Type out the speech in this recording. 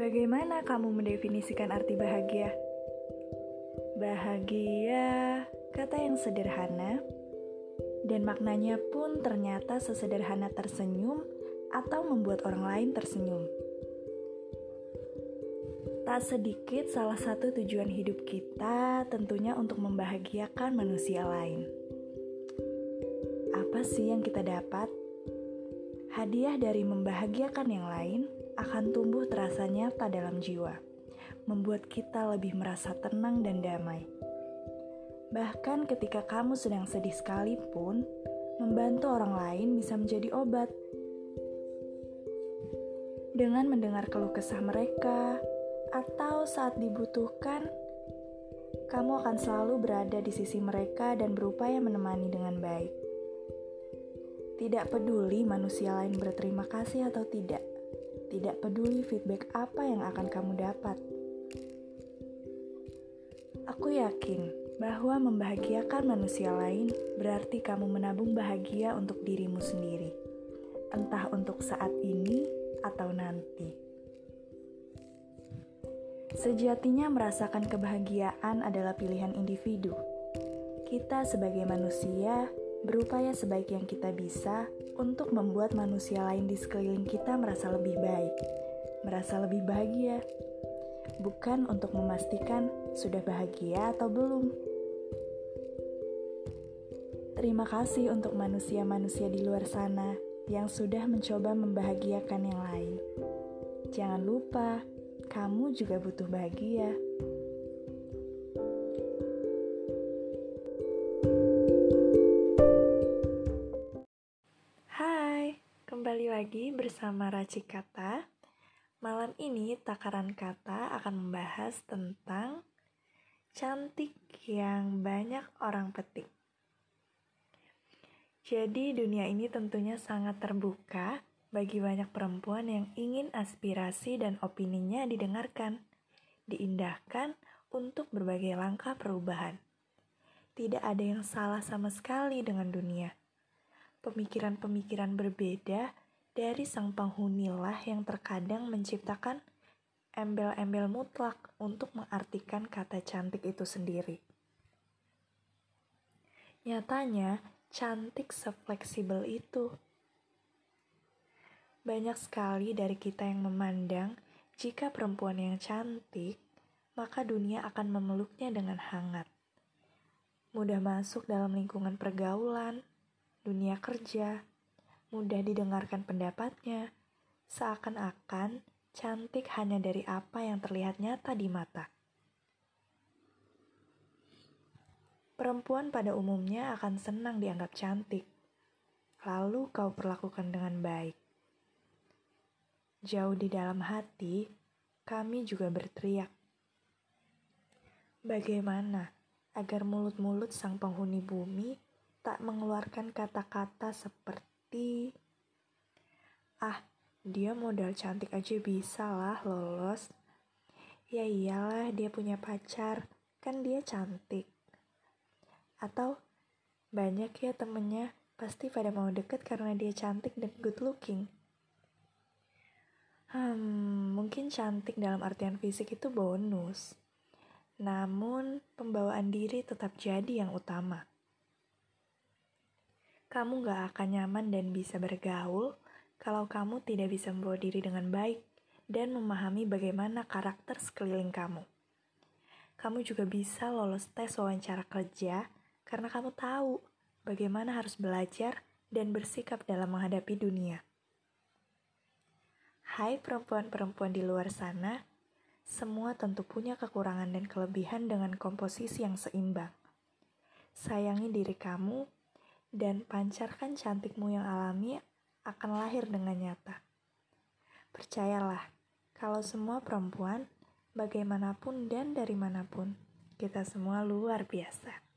Bagaimana kamu mendefinisikan arti bahagia? Bahagia, kata yang sederhana, dan maknanya pun ternyata sesederhana tersenyum atau membuat orang lain tersenyum. Tak sedikit salah satu tujuan hidup kita tentunya untuk membahagiakan manusia lain. Apa sih yang kita dapat? Hadiah dari membahagiakan yang lain akan tumbuh terasa nyata dalam jiwa, membuat kita lebih merasa tenang dan damai. Bahkan ketika kamu sedang sedih sekalipun, membantu orang lain bisa menjadi obat. Dengan mendengar keluh kesah mereka, atau saat dibutuhkan, kamu akan selalu berada di sisi mereka dan berupaya menemani dengan baik. Tidak peduli manusia lain berterima kasih atau tidak tidak peduli feedback apa yang akan kamu dapat. Aku yakin bahwa membahagiakan manusia lain berarti kamu menabung bahagia untuk dirimu sendiri, entah untuk saat ini atau nanti. Sejatinya, merasakan kebahagiaan adalah pilihan individu. Kita, sebagai manusia, berupaya sebaik yang kita bisa untuk membuat manusia lain di sekeliling kita merasa lebih baik, merasa lebih bahagia, bukan untuk memastikan sudah bahagia atau belum. Terima kasih untuk manusia-manusia di luar sana yang sudah mencoba membahagiakan yang lain. Jangan lupa, kamu juga butuh bahagia. Kembali lagi bersama Raci Kata. Malam ini takaran kata akan membahas tentang cantik yang banyak orang petik. Jadi dunia ini tentunya sangat terbuka bagi banyak perempuan yang ingin aspirasi dan opininya didengarkan, diindahkan untuk berbagai langkah perubahan. Tidak ada yang salah sama sekali dengan dunia pemikiran-pemikiran berbeda dari sang penghunilah yang terkadang menciptakan embel-embel mutlak untuk mengartikan kata cantik itu sendiri. Nyatanya, cantik sefleksibel itu. Banyak sekali dari kita yang memandang jika perempuan yang cantik, maka dunia akan memeluknya dengan hangat. Mudah masuk dalam lingkungan pergaulan, dunia kerja, mudah didengarkan pendapatnya, seakan-akan cantik hanya dari apa yang terlihat nyata di mata. Perempuan pada umumnya akan senang dianggap cantik, lalu kau perlakukan dengan baik. Jauh di dalam hati, kami juga berteriak. Bagaimana agar mulut-mulut sang penghuni bumi tak mengeluarkan kata-kata seperti Ah, dia modal cantik aja bisa lah lolos. Ya iyalah dia punya pacar, kan dia cantik. Atau banyak ya temennya pasti pada mau deket karena dia cantik dan good looking. Hmm, mungkin cantik dalam artian fisik itu bonus. Namun, pembawaan diri tetap jadi yang utama kamu gak akan nyaman dan bisa bergaul kalau kamu tidak bisa membawa diri dengan baik dan memahami bagaimana karakter sekeliling kamu. Kamu juga bisa lolos tes wawancara kerja karena kamu tahu bagaimana harus belajar dan bersikap dalam menghadapi dunia. Hai perempuan-perempuan di luar sana, semua tentu punya kekurangan dan kelebihan dengan komposisi yang seimbang. Sayangi diri kamu dan pancarkan cantikmu yang alami akan lahir dengan nyata. Percayalah, kalau semua perempuan, bagaimanapun dan dari mana pun, kita semua luar biasa.